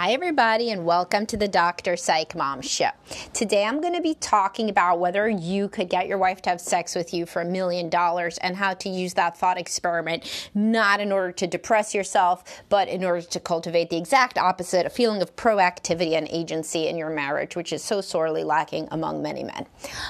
Hi, everybody, and welcome to the Dr. Psych Mom Show. Today, I'm going to be talking about whether you could get your wife to have sex with you for a million dollars and how to use that thought experiment not in order to depress yourself, but in order to cultivate the exact opposite a feeling of proactivity and agency in your marriage, which is so sorely lacking among many men.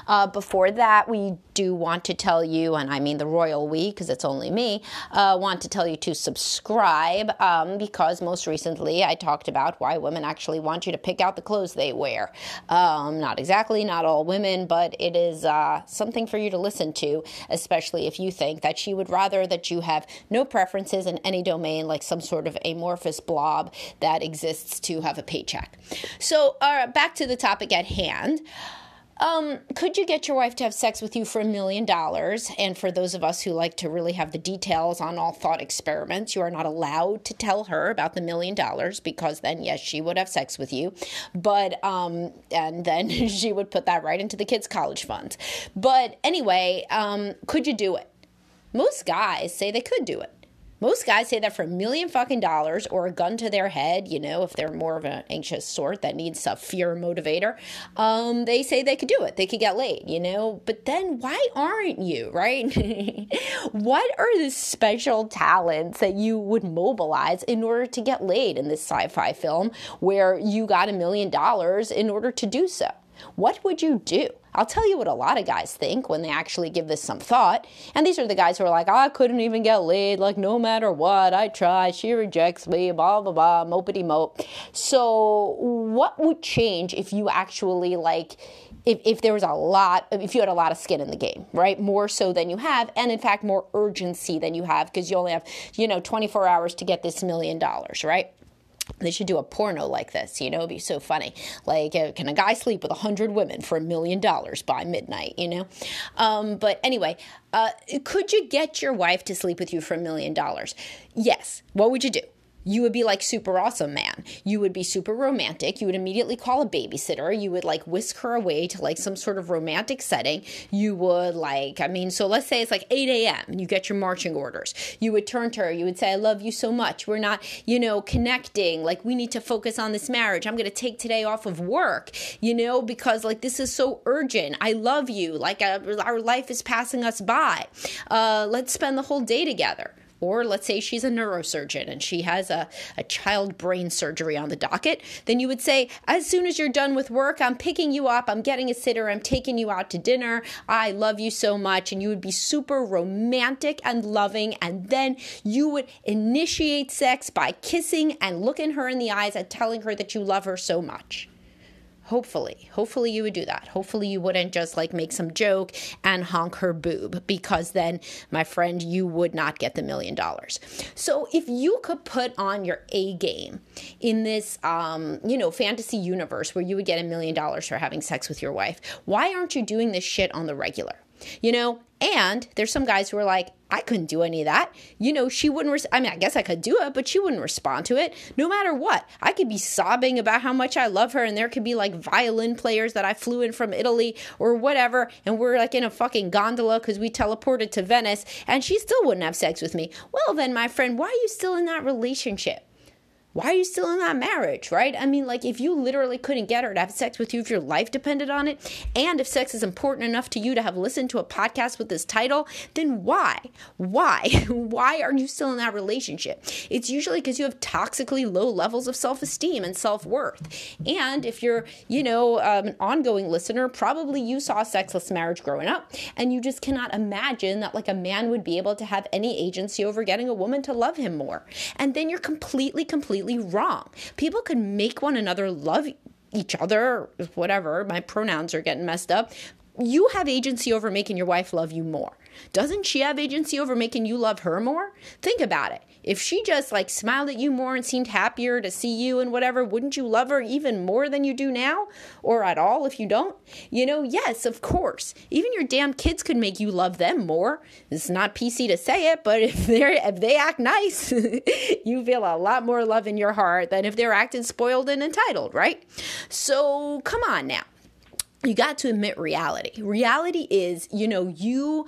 Uh, before that, we do want to tell you, and I mean the royal we, because it's only me, uh, want to tell you to subscribe um, because most recently I talked about why women actually want you to pick out the clothes they wear. Um, not exactly, not all women, but it is uh, something for you to listen to, especially if you think that she would rather that you have no preferences in any domain, like some sort of amorphous blob that exists to have a paycheck. So, uh, back to the topic at hand. Um, could you get your wife to have sex with you for a million dollars? And for those of us who like to really have the details on all thought experiments, you are not allowed to tell her about the million dollars because then, yes, she would have sex with you. But, um, and then she would put that right into the kids' college fund. But anyway, um, could you do it? Most guys say they could do it. Most guys say that for a million fucking dollars or a gun to their head, you know, if they're more of an anxious sort that needs a fear motivator, um, they say they could do it. They could get laid, you know. But then why aren't you, right? what are the special talents that you would mobilize in order to get laid in this sci fi film where you got a million dollars in order to do so? What would you do? I'll tell you what a lot of guys think when they actually give this some thought. And these are the guys who are like, I couldn't even get laid, like, no matter what, I try, she rejects me, blah, blah, blah, mopity mope. So, what would change if you actually, like, if, if there was a lot, if you had a lot of skin in the game, right? More so than you have, and in fact, more urgency than you have because you only have, you know, 24 hours to get this million dollars, right? They should do a porno like this, you know, it'd be so funny. Like, uh, can a guy sleep with a hundred women for a million dollars by midnight, you know? Um, but anyway, uh, could you get your wife to sleep with you for a million dollars? Yes. What would you do? You would be like super awesome man. You would be super romantic. You would immediately call a babysitter. You would like whisk her away to like some sort of romantic setting. You would like, I mean, so let's say it's like 8 a.m. and you get your marching orders. You would turn to her. You would say, I love you so much. We're not, you know, connecting. Like, we need to focus on this marriage. I'm going to take today off of work, you know, because like this is so urgent. I love you. Like, uh, our life is passing us by. Uh, let's spend the whole day together. Or let's say she's a neurosurgeon and she has a, a child brain surgery on the docket. Then you would say, as soon as you're done with work, I'm picking you up, I'm getting a sitter, I'm taking you out to dinner. I love you so much. And you would be super romantic and loving. And then you would initiate sex by kissing and looking her in the eyes and telling her that you love her so much. Hopefully, hopefully you would do that. Hopefully you wouldn't just like make some joke and honk her boob because then, my friend, you would not get the million dollars. So if you could put on your A game in this, um, you know, fantasy universe where you would get a million dollars for having sex with your wife, why aren't you doing this shit on the regular? You know, and there's some guys who are like, I couldn't do any of that. You know, she wouldn't, res- I mean, I guess I could do it, but she wouldn't respond to it no matter what. I could be sobbing about how much I love her, and there could be like violin players that I flew in from Italy or whatever, and we're like in a fucking gondola because we teleported to Venice, and she still wouldn't have sex with me. Well, then, my friend, why are you still in that relationship? Why are you still in that marriage, right? I mean, like, if you literally couldn't get her to have sex with you if your life depended on it, and if sex is important enough to you to have listened to a podcast with this title, then why? Why? why are you still in that relationship? It's usually because you have toxically low levels of self esteem and self worth. And if you're, you know, um, an ongoing listener, probably you saw a sexless marriage growing up, and you just cannot imagine that, like, a man would be able to have any agency over getting a woman to love him more. And then you're completely, completely completely wrong. People can make one another love each other, whatever. My pronouns are getting messed up. You have agency over making your wife love you more. Doesn't she have agency over making you love her more? Think about it. If she just like smiled at you more and seemed happier to see you and whatever, wouldn't you love her even more than you do now? Or at all if you don't? You know, yes, of course. Even your damn kids could make you love them more. It's not PC to say it, but if they if they act nice, you feel a lot more love in your heart than if they're acting spoiled and entitled, right? So come on now you got to admit reality. Reality is, you know, you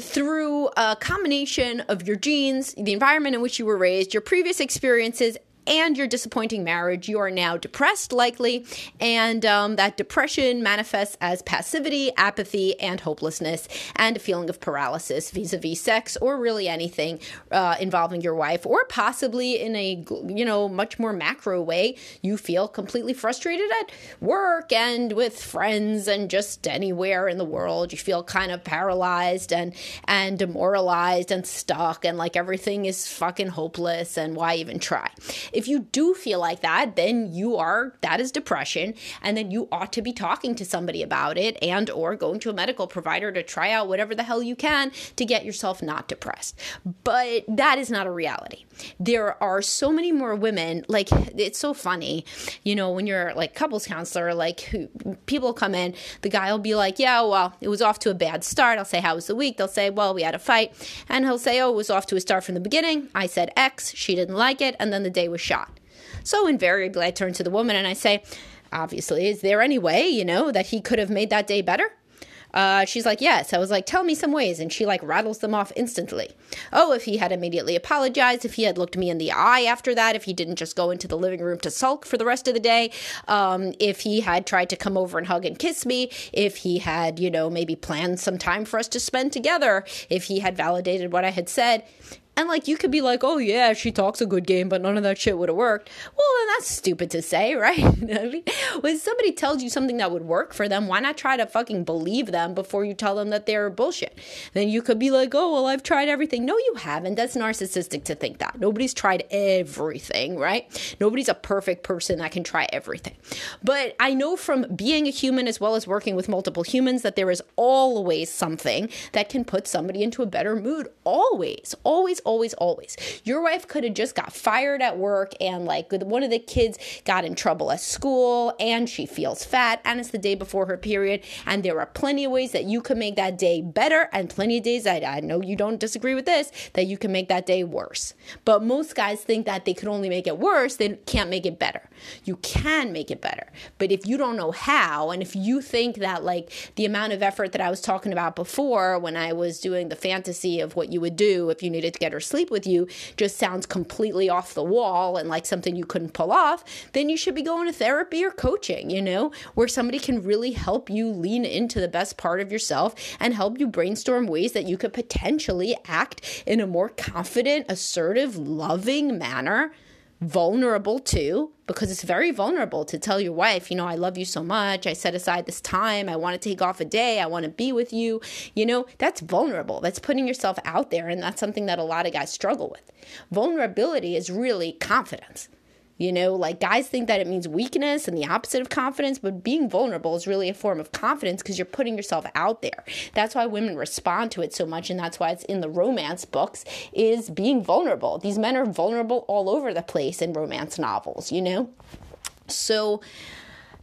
through a combination of your genes, the environment in which you were raised, your previous experiences, and your disappointing marriage, you are now depressed, likely, and um, that depression manifests as passivity, apathy, and hopelessness, and a feeling of paralysis vis a vis sex or really anything uh, involving your wife, or possibly in a you know much more macro way, you feel completely frustrated at work and with friends and just anywhere in the world. You feel kind of paralyzed and and demoralized and stuck and like everything is fucking hopeless and why even try? If you do feel like that, then you are that is depression and then you ought to be talking to somebody about it and or going to a medical provider to try out whatever the hell you can to get yourself not depressed. But that is not a reality. There are so many more women like it's so funny, you know, when you're like couples counselor like who, people come in, the guy will be like, "Yeah, well, it was off to a bad start." I'll say, "How was the week?" They'll say, "Well, we had a fight." And he'll say, "Oh, it was off to a start from the beginning." I said X, she didn't like it, and then the day was shot. So invariably I turn to the woman and I say, obviously, is there any way, you know, that he could have made that day better? Uh, she's like, yes. I was like, tell me some ways. And she like rattles them off instantly. Oh, if he had immediately apologized, if he had looked me in the eye after that, if he didn't just go into the living room to sulk for the rest of the day, um, if he had tried to come over and hug and kiss me, if he had, you know, maybe planned some time for us to spend together, if he had validated what I had said. And like you could be like, oh yeah, she talks a good game, but none of that shit would have worked. Well, then that's stupid to say, right? When somebody tells you something that would work for them, why not try to fucking believe them before you tell them that they're bullshit? Then you could be like, oh well, I've tried everything. No, you haven't. That's narcissistic to think that. Nobody's tried everything, right? Nobody's a perfect person that can try everything. But I know from being a human as well as working with multiple humans that there is always something that can put somebody into a better mood. Always, always always, always. Your wife could have just got fired at work and like one of the kids got in trouble at school and she feels fat and it's the day before her period. And there are plenty of ways that you could make that day better and plenty of days that I know you don't disagree with this, that you can make that day worse. But most guys think that they could only make it worse, they can't make it better. You can make it better. But if you don't know how, and if you think that like the amount of effort that I was talking about before when I was doing the fantasy of what you would do if you needed to get or sleep with you just sounds completely off the wall and like something you couldn't pull off, then you should be going to therapy or coaching, you know, where somebody can really help you lean into the best part of yourself and help you brainstorm ways that you could potentially act in a more confident, assertive, loving manner vulnerable too because it's very vulnerable to tell your wife, you know, I love you so much. I set aside this time. I want to take off a day. I want to be with you. You know, that's vulnerable. That's putting yourself out there. And that's something that a lot of guys struggle with. Vulnerability is really confidence. You know, like guys think that it means weakness and the opposite of confidence, but being vulnerable is really a form of confidence because you're putting yourself out there. That's why women respond to it so much and that's why it's in the romance books is being vulnerable. These men are vulnerable all over the place in romance novels, you know? So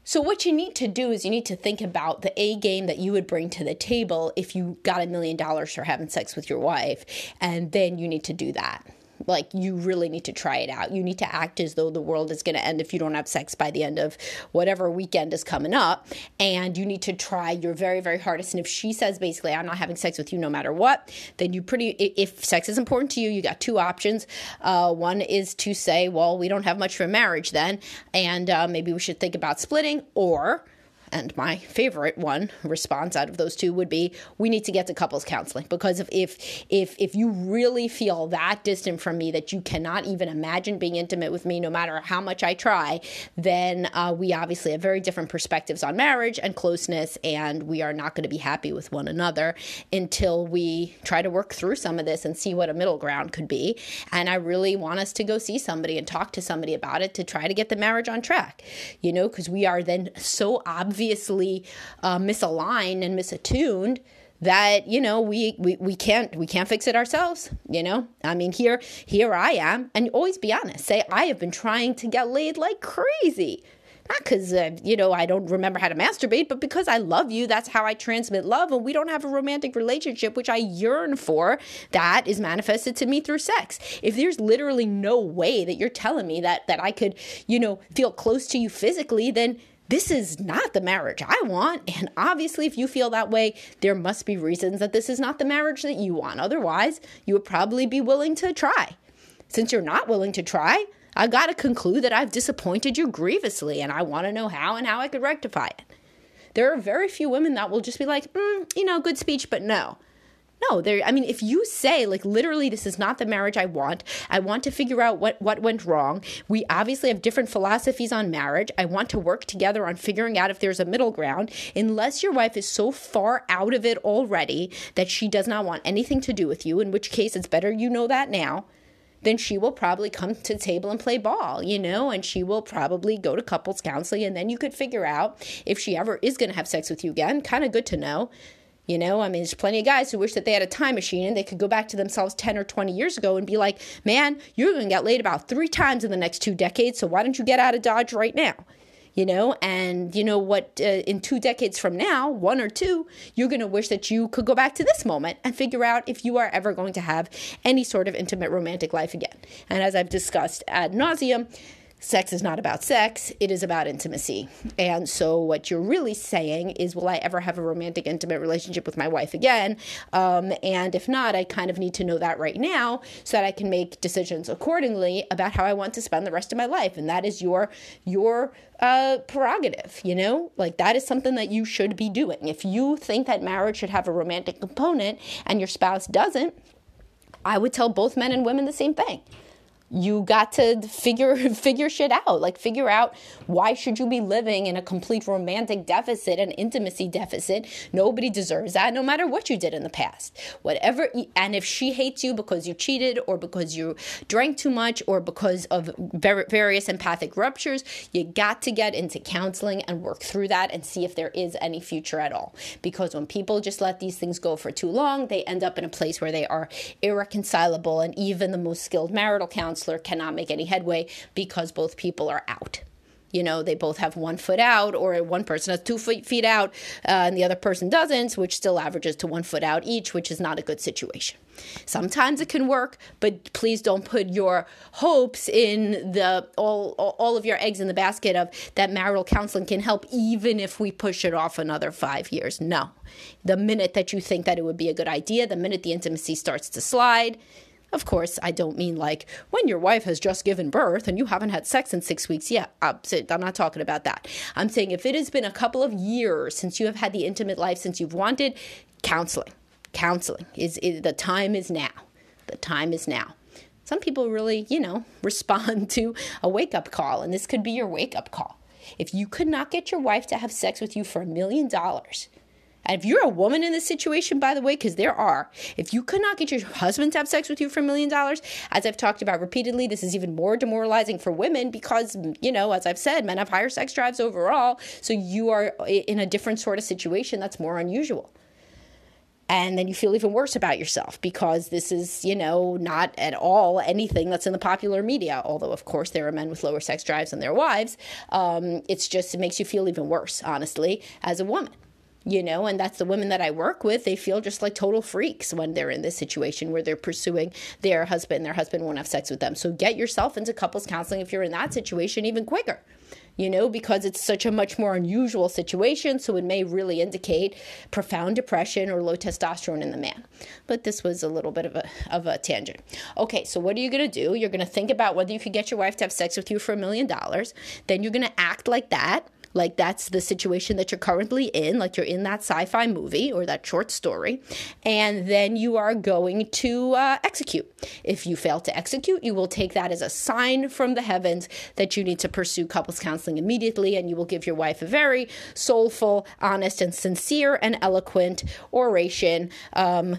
so what you need to do is you need to think about the A game that you would bring to the table if you got a million dollars for having sex with your wife and then you need to do that. Like, you really need to try it out. You need to act as though the world is going to end if you don't have sex by the end of whatever weekend is coming up. And you need to try your very, very hardest. And if she says basically, I'm not having sex with you no matter what, then you pretty, if sex is important to you, you got two options. Uh, one is to say, well, we don't have much for marriage then, and uh, maybe we should think about splitting, or and my favorite one response out of those two would be we need to get to couples counseling because if if if if you really feel that distant from me that you cannot even imagine being intimate with me no matter how much I try, then uh, we obviously have very different perspectives on marriage and closeness, and we are not going to be happy with one another until we try to work through some of this and see what a middle ground could be. And I really want us to go see somebody and talk to somebody about it to try to get the marriage on track, you know, because we are then so obvious obviously uh, misaligned and misattuned that you know we, we we can't we can't fix it ourselves you know? I mean here here i am. And always be honest. Say i have been trying to get laid like crazy. Not because uh, you know i don't remember how to masturbate but because i love you that's how i transmit love and we don't have a romantic relationship which i yearn for that is manifested to me through sex. If there's literally no way that you're telling me that that i could you know feel close to you physically then this is not the marriage I want. And obviously, if you feel that way, there must be reasons that this is not the marriage that you want. Otherwise, you would probably be willing to try. Since you're not willing to try, I got to conclude that I've disappointed you grievously and I want to know how and how I could rectify it. There are very few women that will just be like, mm, you know, good speech, but no. No, there. I mean, if you say like literally, this is not the marriage I want. I want to figure out what what went wrong. We obviously have different philosophies on marriage. I want to work together on figuring out if there's a middle ground. Unless your wife is so far out of it already that she does not want anything to do with you, in which case it's better you know that now then she will probably come to the table and play ball, you know, and she will probably go to couples counseling. And then you could figure out if she ever is going to have sex with you again. Kind of good to know. You know, I mean, there's plenty of guys who wish that they had a time machine and they could go back to themselves 10 or 20 years ago and be like, man, you're going to get laid about three times in the next two decades. So why don't you get out of Dodge right now? you know and you know what uh, in two decades from now one or two you're going to wish that you could go back to this moment and figure out if you are ever going to have any sort of intimate romantic life again and as i've discussed ad nauseum sex is not about sex, it is about intimacy. And so, what you're really saying is, will I ever have a romantic, intimate relationship with my wife again? Um, and if not, I kind of need to know that right now so that I can make decisions accordingly about how I want to spend the rest of my life. And that is your your uh, prerogative, you know? Like that is something that you should be doing. If you think that marriage should have a romantic component and your spouse doesn't, I would tell both men and women the same thing you got to figure figure shit out. Like figure out why should you be living in a complete romantic deficit and intimacy deficit? Nobody deserves that no matter what you did in the past. Whatever and if she hates you because you cheated or because you drank too much or because of various empathic ruptures you got to get into counseling and work through that and see if there is any future at all. Because when people just let these things go for too long they end up in a place where they are irreconcilable and even the most skilled marital counselor counselor cannot make any headway because both people are out. You know they both have one foot out or one person has two feet out uh, and the other person doesn't which still averages to one foot out each which is not a good situation. Sometimes it can work but please don't put your hopes in the all all of your eggs in the basket of that marital counseling can help even if we push it off another 5 years. No. The minute that you think that it would be a good idea the minute the intimacy starts to slide of course, I don't mean like when your wife has just given birth and you haven't had sex in six weeks. Yeah, uh, I'm not talking about that. I'm saying if it has been a couple of years since you have had the intimate life, since you've wanted counseling, counseling is, is the time is now. The time is now. Some people really, you know, respond to a wake up call, and this could be your wake up call. If you could not get your wife to have sex with you for a million dollars, and if you're a woman in this situation, by the way, because there are, if you could not get your husband to have sex with you for a million dollars, as I've talked about repeatedly, this is even more demoralizing for women because, you know, as I've said, men have higher sex drives overall. So you are in a different sort of situation that's more unusual. And then you feel even worse about yourself because this is, you know, not at all anything that's in the popular media. Although, of course, there are men with lower sex drives than their wives. Um, it's just, it makes you feel even worse, honestly, as a woman you know and that's the women that i work with. They feel just like total freaks when they're in this situation where they're pursuing their husband their husband won't have sex with them. So get yourself into couples counseling if you're in that situation even quicker you know because it's such a much more unusual situation. So it may really indicate profound depression or low testosterone in the man. But this was a little bit of a of a tangent. Okay so what are you going to do? You're going to think about whether you could get your wife to have sex with you for a million dollars. Then you're going to act like that like that's the situation that you're currently in, like you're in that sci fi movie or that short story. And then you are going to uh, execute. If you fail to execute, you will take that as a sign from the heavens that you need to pursue couples counseling immediately. And you will give your wife a very soulful, honest, and sincere and eloquent oration, um,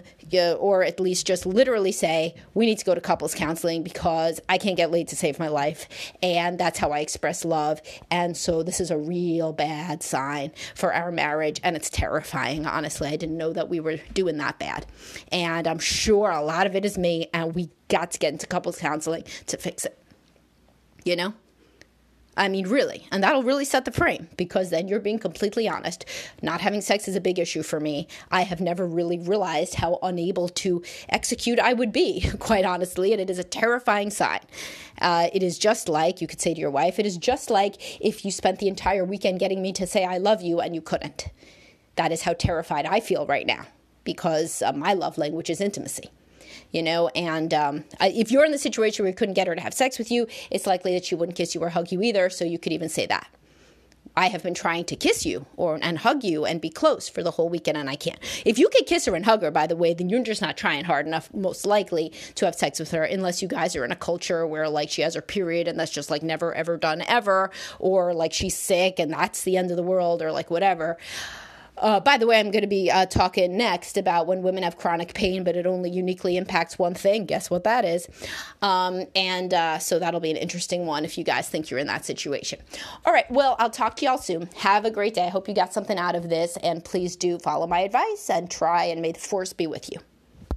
or at least just literally say, We need to go to couples counseling because I can't get laid to save my life. And that's how I express love. And so this is a real real bad sign for our marriage. And it's terrifying, honestly. I didn't know that we were doing that bad. And I'm sure a lot of it is me, and we got to get into couples counseling to fix it. You know? I mean, really. And that'll really set the frame because then you're being completely honest. Not having sex is a big issue for me. I have never really realized how unable to execute I would be, quite honestly. And it is a terrifying sign. Uh, it is just like, you could say to your wife, it is just like if you spent the entire weekend getting me to say I love you and you couldn't. That is how terrified I feel right now because uh, my love language is intimacy you know. And um, if you're in the situation where you couldn't get her to have sex with you, it's likely that she wouldn't kiss you or hug you either. So you could even say that. I have been trying to kiss you or and hug you and be close for the whole weekend and I can't. If you could kiss her and hug her, by the way, then you're just not trying hard enough, most likely, to have sex with her, unless you guys are in a culture where like she has her period and that's just like never ever done ever, or like she's sick and that's the end of the world, or like whatever. Uh, by the way, I'm going to be uh, talking next about when women have chronic pain, but it only uniquely impacts one thing. Guess what that is? Um, and uh, so that'll be an interesting one if you guys think you're in that situation. All right. Well, I'll talk to y'all soon. Have a great day. I hope you got something out of this. And please do follow my advice and try and may the force be with you.